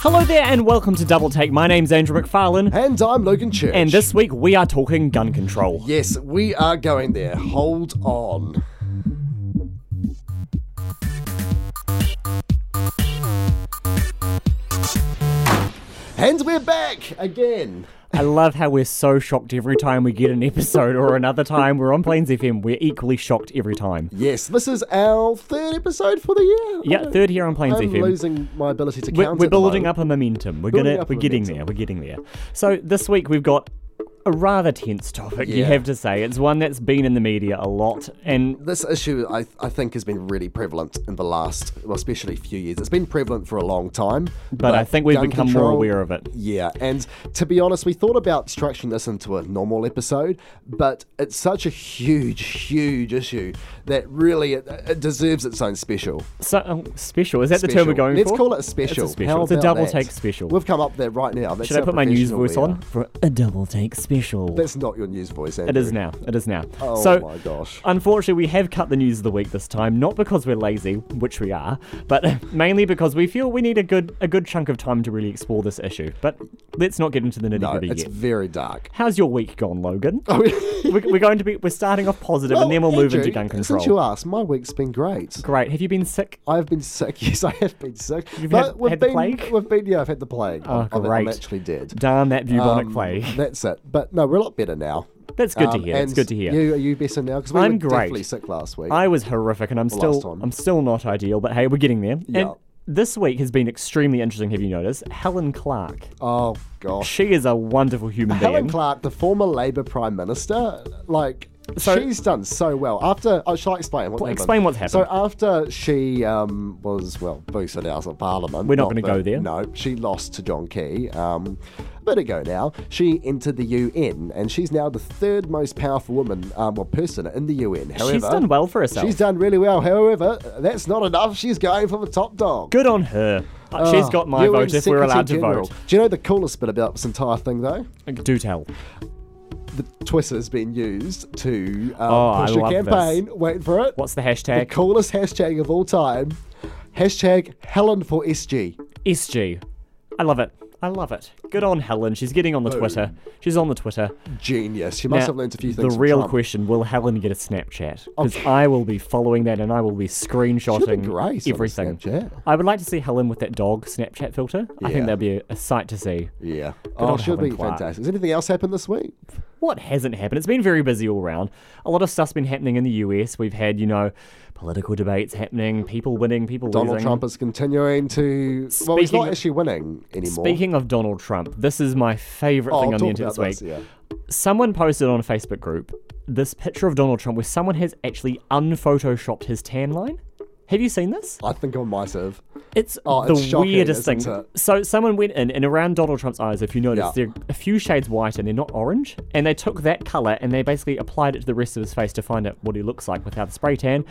Hello there, and welcome to Double Take. My name's Andrew McFarlane, And I'm Logan Church. and this week we are talking gun control. Yes, we are going there. Hold on. And we're back again. I love how we're so shocked every time we get an episode, or another time we're on Plains FM. We're equally shocked every time. Yes, this is our third episode for the year. Yeah, third year on Plains I'm FM. losing my ability to We're, count. we're at the building moment. up a momentum. We're Building gonna, up a we're getting momentum. there. We're getting there. So this week we've got a rather tense topic. You have to say it's one that's been in the media a lot, and This issue, I, I think, has been really prevalent in the last, well, especially few years. It's been prevalent for a long time. but I think we've become more aware of it. Yeah, and to be honest, we thought about structuring this into a normal episode, but it's such a huge, huge issue that really it, it deserves its own special. So um, special is that the term we're Special. going Let's for? call it a special. It's a special. How it's a double that? take special. We've come up there right now. That's Should I put my news voice on for a double take special? That's not your news voice, It Andrew. is now. It is now. Oh so, my gosh. Unfortunately, we have cut the news of the week this time, not because we're lazy, which we are, but mainly because we feel we need a good a good chunk of time to really explore this issue. But let's not get into the nitty gritty No, it's yet. very dark. How's your week gone, Logan? Oh, we're, we're going to be we're starting off positive, and then we'll move into gun control. Since you asked, my week's been great. Great. Have you been sick? I've been sick. Yes, I have been sick. You've but had- we've had the been, plague? We've been, yeah, I've had the plague. Oh, I'm, I'm- I'm actually dead. Darn that bubonic Um, plague. That's it. But no, we're a lot better now. That's good to Um, hear. It's and good to hear. You, are you better now? Because we I'm were great. definitely sick last week. I was horrific, and I'm last still time. I'm still not ideal, but hey, we're getting there. Yeah. And this week has been extremely interesting. Have you noticed? Helen Clark. oh gosh. She is a wonderful human being. Helen being. Clark, the former Labour Prime Minister, like So- she's done so well. After, oh, shall I explain what Pl- happened? explain what's So after she um, was well boosted out of Parliament, We're not gonna go there. No, she lost to John Key. Um, a bit ago now, she entered the UN, and she's now the third most powerful woman, um, well, person in the UN. However, She's done well for herself. She's done really well. However, that's not enough. She's going for the top dog. Good on her. Uh, she's Oh, got my UN vote if we're allowed to General. vote. Do you know the coolest bit about this entire thing, though? Do tell. The Twitter's been used to um, Oh, push a love campaign. Wait for it. What's the hashtag? the coolest hashtag of all time? Hashtag Helen for SG. SG. I love it. I love it. Good on Helen. She's getting on the oh. Twitter. She's on the Twitter. Genius. She must Now, have learned a few things. The real question: Will Helen get a Snapchat? Oh. Because I will be following that, and I will be screenshotting on everything. Snapchat. I would like to see Helen with that dog Snapchat filter. I think that'd be a, a sight to see. Yeah. Oh, on Oh, she'll Helen be Clark. fantastic. Has anything else happened this week? What hasn't happened? It's been very busy all round. A lot of stuff's been happening in the US. We've had, you know, political debates happening, people winning, people winning. Donald losing. Trump is continuing to. Well, he's not actually winning anymore. Speaking of Donald Trump, this is my favorite oh, thing on the internet this week. this, yeah. Someone posted on a Facebook group this picture of Donald Trump where someone has actually unphotoshopped his tan line. Have you seen this? I think I might have. It's Oh, the it's shocking, weirdest thing. it? So someone went in and around Donald Trump's eyes, if you notice, Yeah. they're a few shades white and they're not orange. And they took that color and they basically applied it to the rest of his face to find out what he looks like without the spray tan.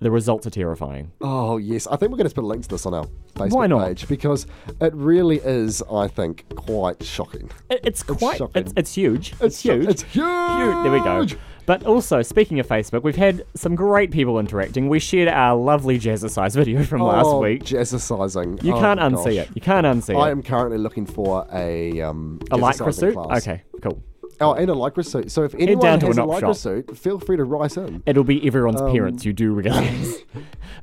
The results are terrifying. Oh yes, I think we're going to put a link to this on our Facebook Why not? page because it really is, I think, quite shocking. It- It's quite. shocking. It's, it's huge. It's, sho- huge. It's huge. There we go. But also, speaking of Facebook, we've had some great people interacting. We shared our lovely jazzercise video from last oh, week. Jazzercising. You Oh, can't gosh. unsee it. You can't unsee I it. I am currently looking for a um a lycra suit? class. Okay, cool. Oh, and a lycra suit. So if anyone down to has an a op lycra shop. suit, feel free to write in. It'll be everyone's um, parents you do realize.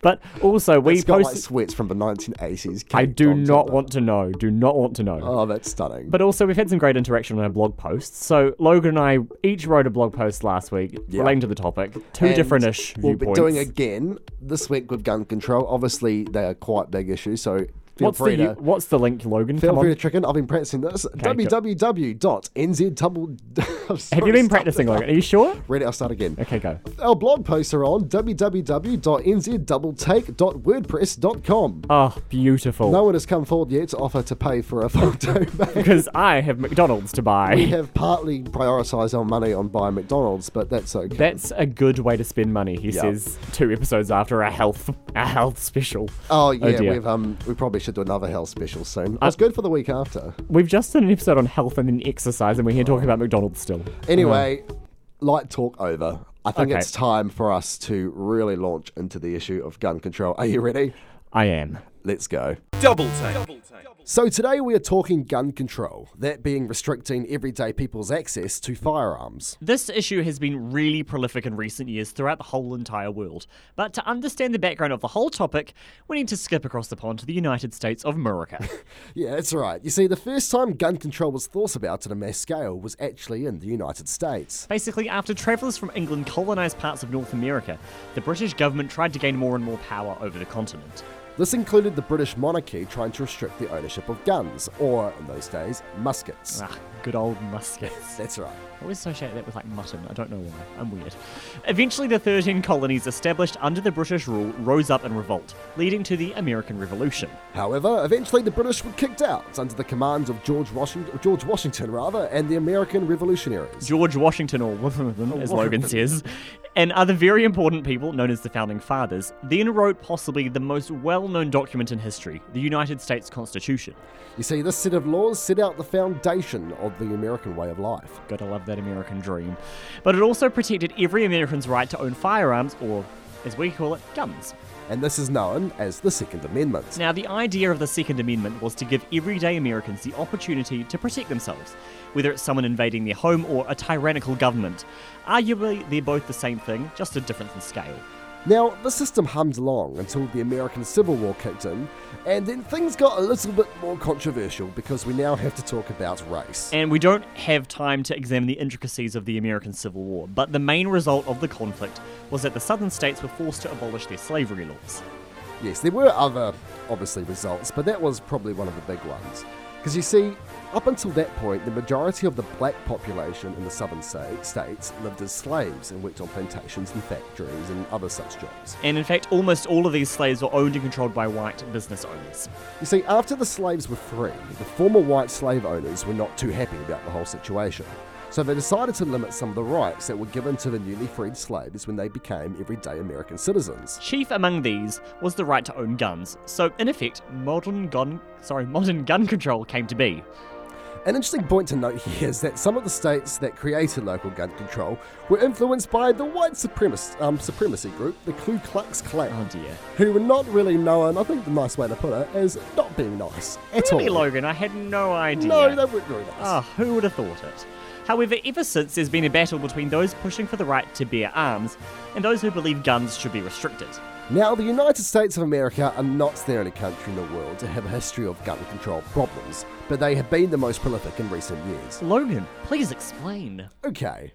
but also, we It's got like posted. sweats from the 1980s. I caked do onto not want to know. Do not want to know. Oh, that's stunning. But also, we've had some great interaction on our blog posts. So, Logan and I each wrote a blog post last week relating to the topic. Two And different ish We'll viewpoints. be doing again this week with gun control. Obviously, they are quite big issues, so feel what's, free the, to. what's the link, Logan? Feel Come free on. to check in. I've been practicing this. www.nz double. Have you been practicing, Logan? Are you sure? Ready? I'll start again. Okay, go. Our blog posts are on www.nzddoubletake.wordpress.com. Oh, beautiful. No one has come forward yet to offer to pay for a photo. Because I have McDonald's to buy. we have partly prioritised our money on buying McDonald's, but that's okay. That's a good way to spend money, he Yeah. says two episodes after a health our health special. oh yeah, dear. we've um we probably should do another health special soon. Uh, That's good for the week after. We've just done an episode on health and then exercise, and we're here talking about McDonald's still. Anyway, light talk over. I think Okay. it's time for us to really launch into the issue of gun control. Are you ready? I am. Let's go. Double take. So today we are talking gun control, that being restricting everyday people's access to firearms. This issue has been really prolific in recent years throughout the whole entire world. But to understand the background of the whole topic, we need to skip across the pond to the United States of America. Yeah, that's right. You see, the first time gun control was thought about on a mass scale was actually in the United States. Basically, after travellers from England colonised parts of North America, the British government tried to gain more and more power over the continent. This included the British monarchy trying to restrict the ownership of guns, or in those days, muskets. Ah, good old muskets. That's right. I always associate that with like mutton. I don't know why. I'm weird. Eventually, the 13 colonies established under the British rule rose up in revolt, leading to the American Revolution. However, eventually the British were kicked out under the command of George Washington, George Washington rather, and the American Revolutionaries. George Washington, or one of them, as Logan says, and other very important people, known as the Founding Fathers, then wrote possibly the most well known document in history, the United States Constitution. You see, this set of laws set out the foundation of the American way of life. Gotta love that American dream. But it also protected every American's right to own firearms, or as we call it, guns. And this is known as the Second Amendment. Now, the idea of the Second Amendment was to give everyday Americans the opportunity to protect themselves, whether it's someone invading their home or a tyrannical government. Arguably, they're both the same thing, just a difference in scale. Now, the system hummed along until the American Civil War kicked in, and then things got a little bit more controversial because we now have to talk about race. And we don't have time to examine the intricacies of the American Civil War, but the main result of the conflict was that the southern states were forced to abolish their slavery laws. Yes, there were other, obviously, results, but that was probably one of the big ones. Because you see, up until that point, the majority of the black population in the southern states lived as slaves and worked on plantations and factories and other such jobs. And in fact, almost all of these slaves were owned and controlled by white business owners. You see, after the slaves were free, the former white slave owners were not too happy about the whole situation. So they decided to limit some of the rights that were given to the newly freed slaves when they became everyday American citizens. Chief among these was the right to own guns. So in effect, modern gun sorry, modern gun control came to be. An interesting point to note here is that some of the states that created local gun control were influenced by the white supremacist, um, supremacy group, the Ku Klux Klan, Oh dear. who were not really known, I think the nice way to put it, as not being nice at Really, all. Logan, I had no idea. No, they weren't very nice. Ah, who would have thought it? However, ever since there's been a battle between those pushing for the right to bear arms and those who believe guns should be restricted. Now, the United States of America are not the only country in the world to have a history of gun control problems, but they have been the most prolific in recent years. Logan, please explain. Okay.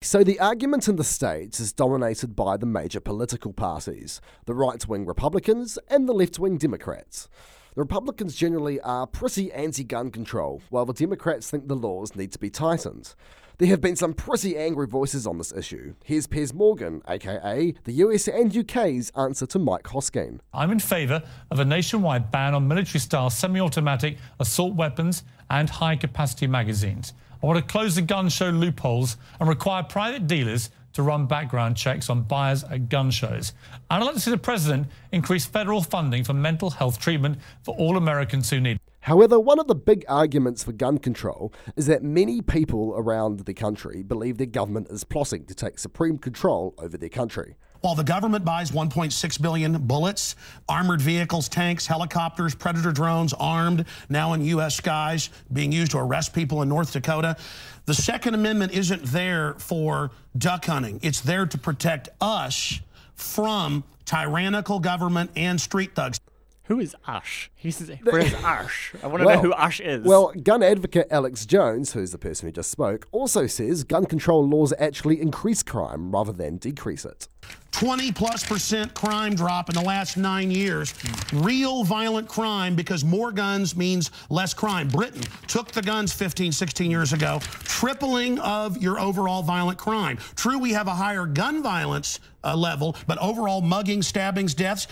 So, the argument in the States is dominated by the major political parties the right wing Republicans and the left wing Democrats. The Republicans generally are pretty anti gun control, while the Democrats think the laws need to be tightened. There have been some pretty angry voices on this issue. Here's Piers Morgan, aka the US and UK's answer to Mike Hosking. I'm in favour of a nationwide ban on military style semi automatic assault weapons and high capacity magazines. I want to close the gun show loopholes and require private dealers to run background checks on buyers at gun shows. And I'd like to see the President increase federal funding for mental health treatment for all Americans who need it. However, one of the big arguments for gun control is that many people around the country believe their government is plotting to take supreme control over their country. While the government buys 1.6 billion bullets, armored vehicles, tanks, helicopters, predator drones, armed, now in U.S. skies, being used to arrest people in North Dakota, the Second Amendment isn't there for duck hunting. It's there to protect us from tyrannical government and street thugs. Who is Ush? He says, where's Ush? I want to Well- know who Ush is. Well, gun advocate Alex Jones, who's the person who just spoke, also says gun control laws actually increase crime rather than decrease it. 20 plus percent crime drop in the last nine years. Real violent crime because more guns means less crime. Britain took the guns 15, 16 years ago, tripling of your overall violent crime. True, we have a higher gun violence uh, level, but overall mugging, stabbings, deaths,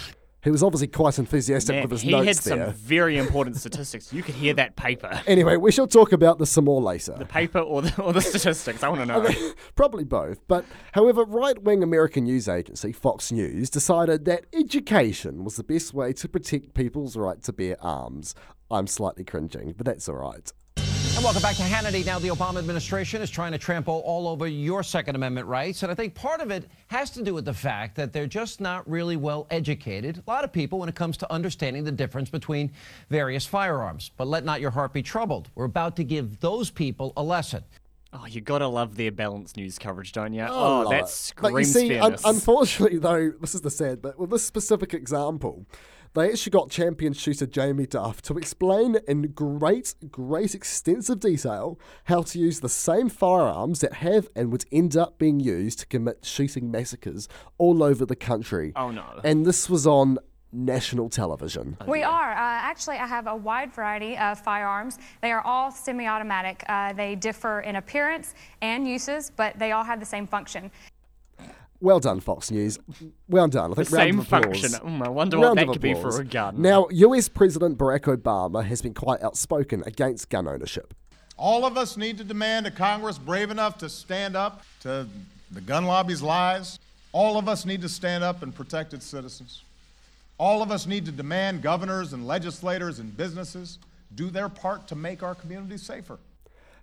He was obviously quite enthusiastic Man, with his he notes had some there. very important statistics. You could hear that paper. Anyway, we shall talk about this some more later. The paper or the, or the statistics? I want to know. Probably both. But however, right wing American news agency Fox News decided that education was the best way to protect people's right to bear arms. I'm slightly cringing, but that's alright. And welcome back to Hannity. Now, the Obama administration is trying to trample all over your Second Amendment rights. And I think part of it has to do with the fact that they're just not really well educated, a lot of people, when it comes to understanding the difference between various firearms. But let not your heart be troubled. We're about to give those people a lesson. Oh, you gotta love their balanced news coverage, don't you? Oh, Oh, that But screams you see, un- unfortunately, though, this is the sad bit. With this specific example, they actually got champion shooter Jamie Duff to explain in great, great extensive detail how to use the same firearms that have and would end up being used to commit shooting massacres all over the country. Oh, no. And this was on national television. We are. Uh, actually, I have a wide variety of firearms. They are all semi automatic. Uh, they differ in appearance and uses, but they all have the same function. Well done, Fox News. Well done. I think The round same of function. Mm, I wonder what that of could be for a gun. Now, US President Barack Obama has been quite outspoken against gun ownership. All of us need to demand a Congress brave enough to stand up to the gun lobby's lies. All of us need to stand up and protect its citizens. All of us need to demand governors and legislators and businesses do their part to make our communities safer.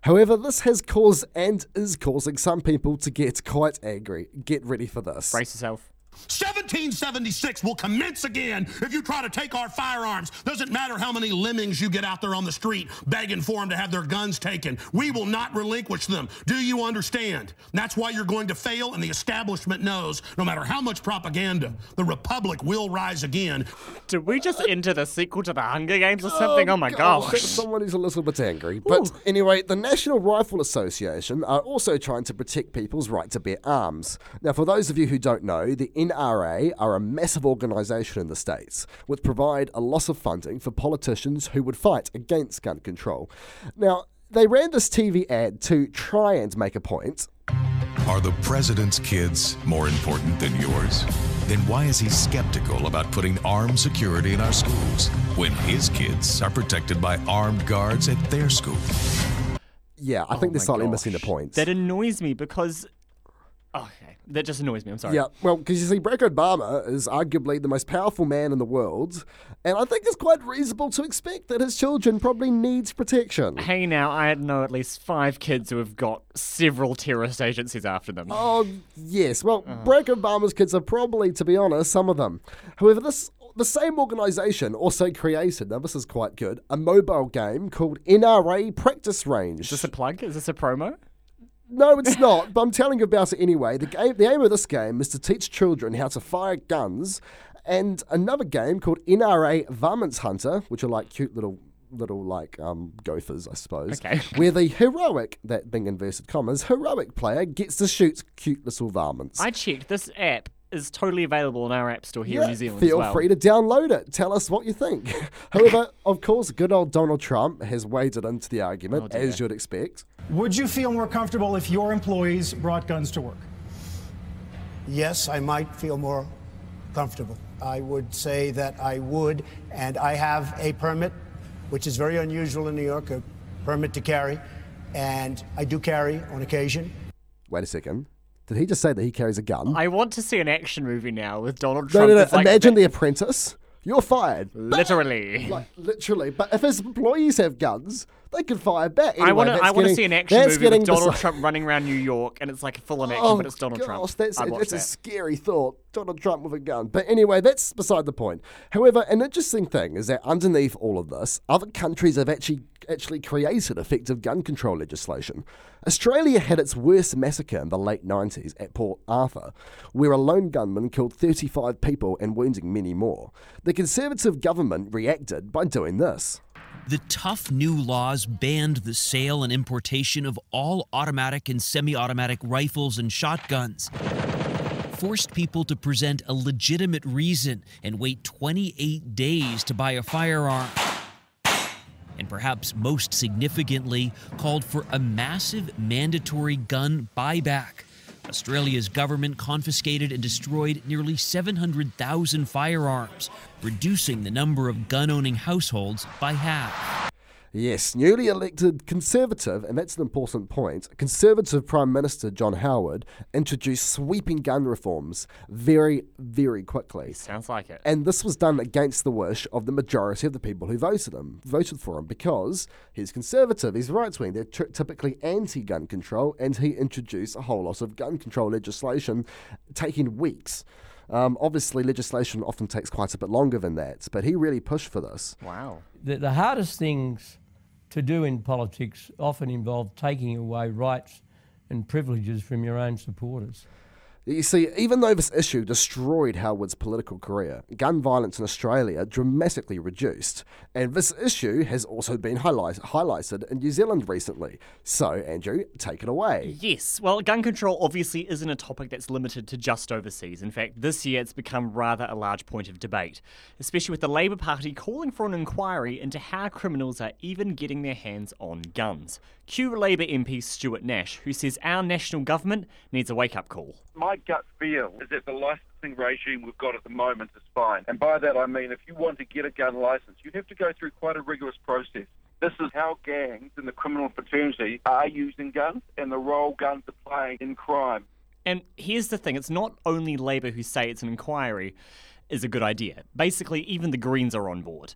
However, this has caused and is causing some people to get quite angry. Get ready for this. Brace yourself. 1776 will commence again if you try to take our firearms. Doesn't matter how many lemmings you get out there on the street begging for them to have their guns taken. We will not relinquish them. Do you understand? That's why you're going to fail, and the establishment knows no matter how much propaganda, the Republic will rise again. Did we just uh, enter the sequel to the Hunger Games or oh, something? Oh, my gosh. Someone who's a little bit angry. But anyway, the National Rifle Association are also trying to protect people's right to bear arms. Now, for those of you who don't know, the NRA are a massive organisation in the States, which provide a loss of funding for politicians who would fight against gun control. Now, they ran this TV ad to try and make a point. Are the president's kids more important than yours? Then why is he skeptical about putting armed security in our schools when his kids are protected by armed guards at their school? Yeah, I think Oh they're slightly gosh. missing the point. That annoys me because. Okay, that just annoys me. I'm sorry. Yeah, well, because you see, Barack Obama is arguably the most powerful man in the world, and I think it's quite reasonable to expect that his children probably needs protection. Hey, now I know at least five kids who have got several terrorist agencies after them. Oh, yes. Well, Barack Obama's kids are probably, to be honest, some of them. However, this the same organisation also created, now this is quite good, a mobile game called NRA Practice Range. Is this a plug? Is this a promo? No, it's not, but I'm telling you about it anyway. The game, the aim of this game is to teach children how to fire guns, and another game called NRA Varmints Hunter, which are like cute little little like um gophers, I suppose. Okay. Where the heroic, that being inverted commas, heroic player gets to shoot cute little varmints. I checked. This app is totally available in our app store here Yeah, in New Zealand Feel as well. free to download it. Tell us what you think. However, of course, good old Donald Trump has waded into the argument, Oh, as you'd expect. Would you feel more comfortable if your employees brought guns to work? Yes, I might feel more comfortable. I would say that I would, and I have a permit, which is very unusual in New York, a permit to carry, and I do carry on occasion. Wait a second. Did he just say that he carries a gun? I want to see an action movie now with Donald Trump. no, no. like Imagine The Apprentice. You're fired. Literally. Like literally, but if his employees have guns, they could fire back. I Anyway, want to. I want to see an action movie with Donald Trump running around New York, and it's like a full on action, Oh, but it's Donald gosh, Trump. That's, I'd that's a scary thought. Donald Trump with a gun. But anyway, that's beside the point. However, an interesting thing is that underneath all of this, other countries have actually actually created effective gun control legislation. Australia had its worst massacre in the late 90s at Port Arthur, where a lone gunman killed 35 people and wounding many more. The Conservative government reacted by doing this. The tough new laws banned the sale and importation of all automatic and semi automatic rifles and shotguns, forced people to present a legitimate reason and wait 28 days to buy a firearm. And perhaps most significantly, called for a massive mandatory gun buyback. Australia's government confiscated and destroyed nearly 700,000 firearms, reducing the number of gun owning households by half. Yes, newly elected Conservative, and that's an important point, Conservative Prime Minister John Howard introduced sweeping gun reforms very, very quickly. Sounds like it. And this was done against the wish of the majority of the people who voted him, voted for him, because he's conservative, he's right wing, they're t- typically anti-gun control, and he introduced a whole lot of gun control legislation, taking weeks. Um, obviously, legislation often takes quite a bit longer than that, but he really pushed for this. Wow. The, the hardest things to do in politics often involve taking away rights and privileges from your own supporters. You see, even though this issue destroyed Howard's political career, gun violence in Australia dramatically reduced. And this issue has also been highlight- highlighted in New Zealand recently. So, Andrew, take it away. Yes, well, gun control obviously isn't a topic that's limited to just overseas. In fact, this year it's become rather a large point of debate, especially with the Labour Party calling for an inquiry into how criminals are even getting their hands on guns. Cue Labour MP Stuart Nash, who says our national government needs a wake up call. My gut feel is that the licensing regime we've got at the moment is fine. And by that I mean if you want to get a gun license, you have to go through quite a rigorous process. This is how gangs in the criminal fraternity are using guns and the role guns are playing in crime. And here's the thing it's not only Labour who say it's an inquiry is a good idea. Basically, even the Greens are on board.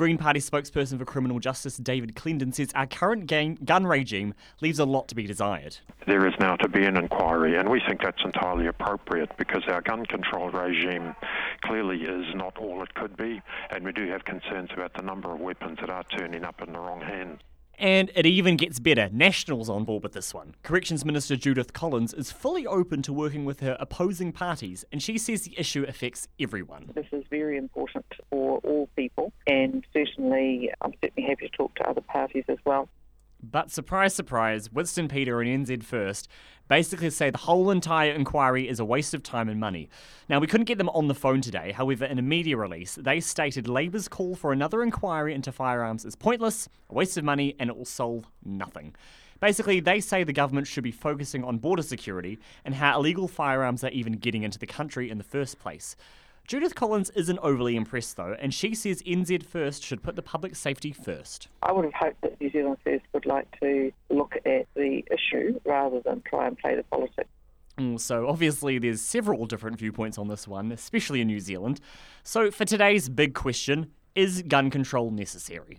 Green Party spokesperson for criminal justice David Clendon says our current gang- gun regime leaves a lot to be desired. There is now to be an inquiry, and we think that's entirely appropriate because our gun control regime clearly is not all it could be, and we do have concerns about the number of weapons that are turning up in the wrong hands. And it even gets better. Nationals on board with this one. Corrections Minister Judith Collins is fully open to working with her opposing parties, and she says the issue affects everyone. This is very important for all people, and certainly I'm certainly happy to talk to other parties as well. But surprise, surprise, Winston Peter and NZ First basically say the whole entire inquiry is a waste of time and money. Now, we couldn't get them on the phone today. However, in a media release, they stated Labour's call for another inquiry into firearms is pointless, a waste of money, and it will solve nothing. Basically, they say the government should be focusing on border security and how illegal firearms are even getting into the country in the first place. Judith Collins isn't overly impressed though, and she says NZ First should put the public safety first. I would have hoped that New Zealand First would like to look at the issue rather than try and play the politics. Mm, So obviously there's several different viewpoints on this one, especially in New Zealand. So for today's big question, is gun control necessary?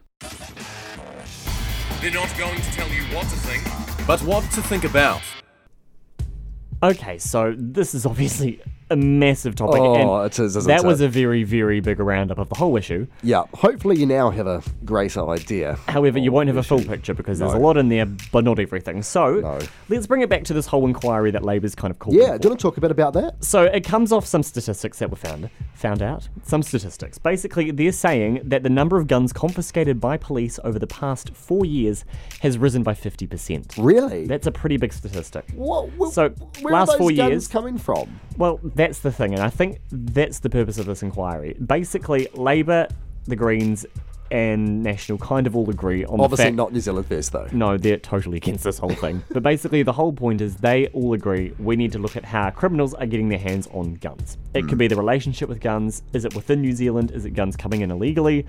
They're not going to tell you what to think, but what to think about. Okay, so this is obviously a massive topic. Oh, and it is, That it? was a very, very big roundup of the whole issue. Yeah, hopefully you now have a great idea. However, you won't have a full picture because there's a lot in there, but not everything. So let's bring it back to this whole inquiry that Labour's kind of called. Yeah, do you want to talk a bit about that? So it comes off some statistics that were found found out. Some statistics. Basically, they're saying that the number of guns confiscated by police over the past four years has risen by fifty percent. Really? That's a pretty big statistic. What? so Where last are those four guns years coming from? Well, that's the thing, and I think that's the purpose of this inquiry. Basically, Labour, the Greens, and National kind of all agree on Obviously the fact. not New Zealand First though. No, they're totally against this whole thing. but basically, the whole point is they all agree we need to look at how criminals are getting their hands on guns. It could be the relationship with guns. Is it within New Zealand? Is it guns coming in illegally?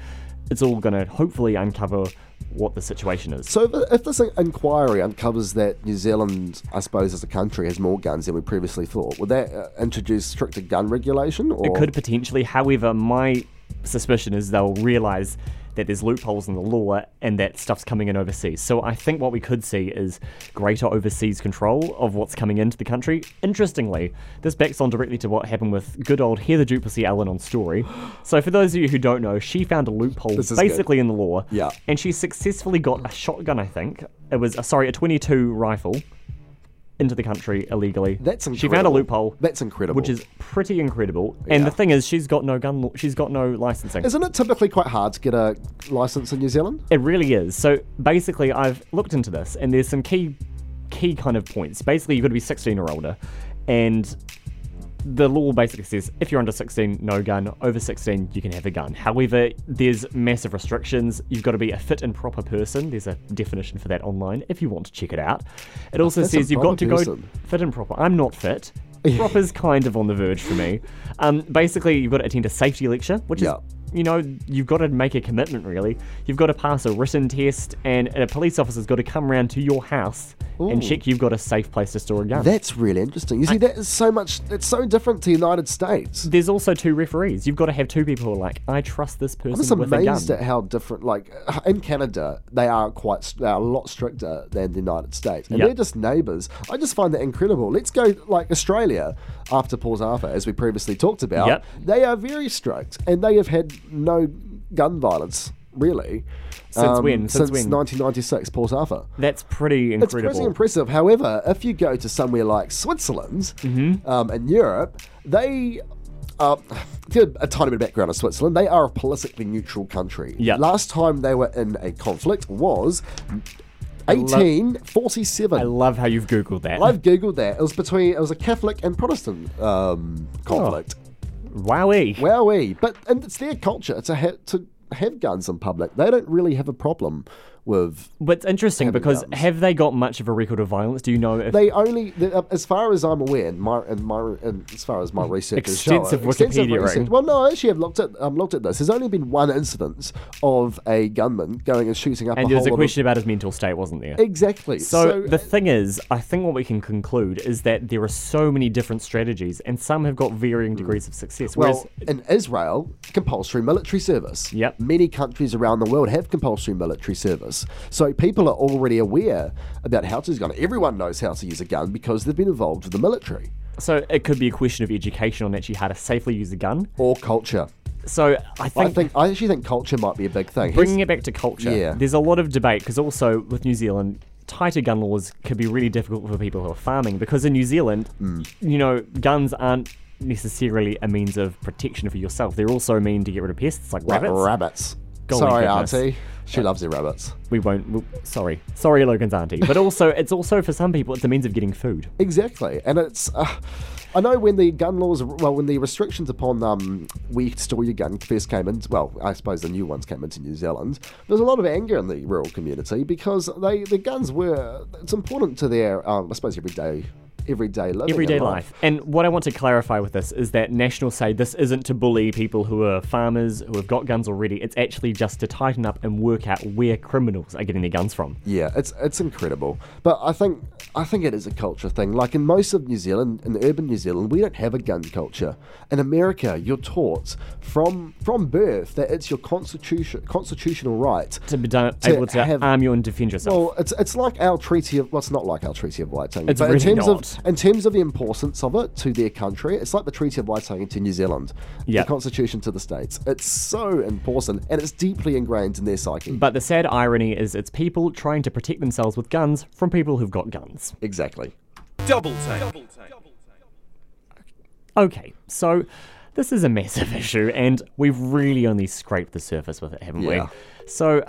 It's all going to hopefully uncover what the situation is. So if, if this inquiry uncovers that New Zealand, I suppose, as a country, has more guns than we previously thought, would that uh, introduce stricter gun regulation? Or It could potentially. However, my suspicion is they'll realise that there's loopholes in the law and that stuff's coming in overseas. So I think what we could see is greater overseas control of what's coming into the country. Interestingly, this backs on directly to what happened with good old Heather du Plessis-Allan on Story. So for those of you who don't know, she found a loophole is good. basically in the law. Yeah. And she successfully got a shotgun, I think. It was, uh, sorry, a 22 rifle into the country illegally. That's incredible. She found a loophole. That's incredible. Which is pretty incredible. And the thing is, she's got no gun. Law, she's got no licensing. Isn't it typically quite hard to get a license in New Zealand? It really is. So basically, I've looked into this, and there's some key, key kind of points. Basically, you've got to be 16 or older, and the law basically says if you're under 16, no gun. Over 16, you can have a gun. However, there's massive restrictions. You've got to be a fit and proper person. There's a definition for that online if you want to check it out. It also That's says you've got to proper go fit and proper. I'm not fit. Proper's kind of on the verge for me. Um, basically, you've got to attend a safety lecture, which is you know, you've got to make a commitment, really. You've got to pass a written test, and a police officer's got to come around to your house and check you've got a safe place to store a gun. That's really interesting. You see, that is so much. It's so different to the United States. There's also two referees. You've got to have two people who are like, I trust this person I'm just with a gun. amazed at how different. Like in Canada, they are quite they are a lot stricter than the United States, and Yep. they're just neighbours. I just find that incredible. Let's go like Australia after Paul's Arthur, as we previously talked about. Yep. They are very strict, and they have had no gun violence really Since um, when? Since Since when? 1996, Port Arthur. That's pretty incredible. It's pretty impressive. However, if you go to somewhere like Switzerland Mm-hmm. um, in Europe, they. Uh, a tiny bit of background on Switzerland. They are a politically neutral country. Yeah. Last time they were in a conflict was I love- 1847. I love how you've Googled that. I've googled that. It was between it was a Catholic and Protestant um, conflict. Wowee. Wowee. But and it's their culture to ha- to have guns in public. They don't really have a problem with. But it's interesting because guns. have they got much of a record of violence? Do you know if They only, uh, as far as I'm aware, and my and my and as far as my research is showing- Extensive Wikipedia research- Well, no, I actually have looked at um, looked at this. There's only been one instance of a gunman going and shooting up and a there was a question about his mental state, wasn't there? Exactly. So, the thing is, I think what we can conclude is that there are so many different strategies, and some have got varying degrees of success. Whereas, Well, in Israel, compulsory military service. Yep. Many countries around the world have compulsory military service. So people are already aware about how to use a gun. Everyone knows how to use a gun because they've been involved with the military. so it could be a question of education on actually how to safely use a gun. Or culture. So I think, I think I actually think culture might be a big thing. bringing Here's- it back to culture, Yeah. there's a lot of debate because also with New Zealand, tighter gun laws can be really difficult for people who are farming because in New Zealand, Hmm. you know, guns aren't necessarily a means of protection for yourself. They're also a mean to get rid of pests like Ra- rabbits. rabbits. Golly Sorry, goodness. Auntie. She loves her rabbits. We won't. we sorry, sorry, Logan's auntie. But also, it's also for some people, it's a means of getting food. Exactly, and it's. Uh, I know when the gun laws, well, when the restrictions upon um, where you could store your gun first came in, well, I suppose the new ones came into New Zealand. There was a lot of anger in the rural community because they the guns were. It's important to their, um, I suppose, everyday everyday living. Everyday and life. And what I want to clarify with this is that Nationals say this isn't to bully people who are farmers who have got guns already. It's actually just to tighten up and work out where criminals are getting their guns from. Yeah, it's it's incredible. But I think I think it is a culture thing. Like in most of New Zealand, in urban New Zealand, we don't have a gun culture. In America, you're taught from from birth that it's your constitution constitutional right to be done, To able to have- arm you and defend yourself. Well, it's it's like our treaty of well, it's not like our treaty of Waitangi. It's but really in terms not. of in terms of the importance of it to their country, it's like the treaty of Waitangi to New Zealand. Yep. The constitution to the states. It's so important and it's deeply ingrained in their psyche. but the sad irony is it's people trying to protect themselves with guns from people who've got guns. Exactly. Double take. Double take. Okay, so this is a massive issue, and we've really only scraped the surface with it, haven't Yeah. we? So.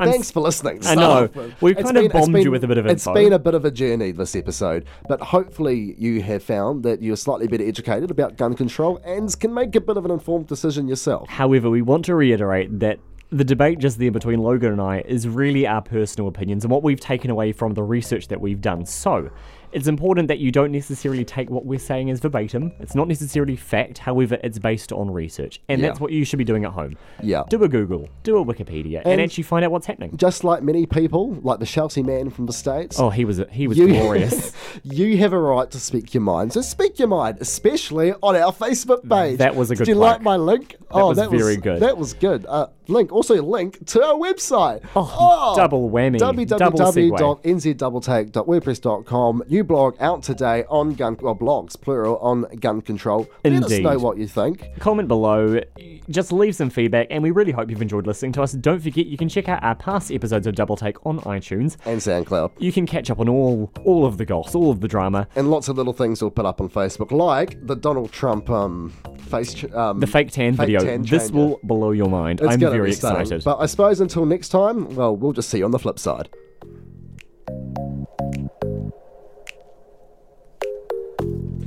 I'm Thanks for listening. I know. We've kind of been- bombed you with a bit of info. It's been a bit of a journey this episode, but hopefully you have found that you're slightly better educated about gun control and can make a bit of an informed decision yourself. However, we want to reiterate that the debate just there between Logan and I is really our personal opinions and what we've taken away from the research that we've done. So, it's important that you don't necessarily take what we're saying as verbatim. It's not necessarily fact, however, it's based on research. And Yeah. that's what you should be doing at home. Yeah. Do a Google, do a Wikipedia, and, And- actually find out what's happening. Just like many people, like the shouty man from the States. Oh, he was he was you, glorious. you have a right to speak your mind. So speak your mind, especially on our Facebook page. That was a good Did you plug. like my link? That oh, was that very was good. That was good. Uh, link also link to our website. Oh, double whammy. Www.nzdoubletake.wordpress.com. New blog out today on gun well blogs plural on gun control. Let us Indeed. know what you think. Comment below, just leave some feedback, and we really hope you've enjoyed listening to us. Don't forget you can check out our past episodes of Double Take on iTunes and SoundCloud. You can catch up on all all of the goss, all of the drama, and lots of little things we'll put up on Facebook, like the Donald Trump um face ch- um the fake tan fake video. tan this will blow your mind. It's I'm gonna very be stunning. excited. But I suppose until next time, well, we'll just see you on the flip side.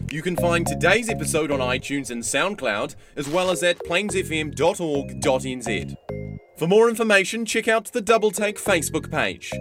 You can find today's episode on iTunes and SoundCloud, as well as at plainsfm.org.nz. For more information, check out the Double Take Facebook page.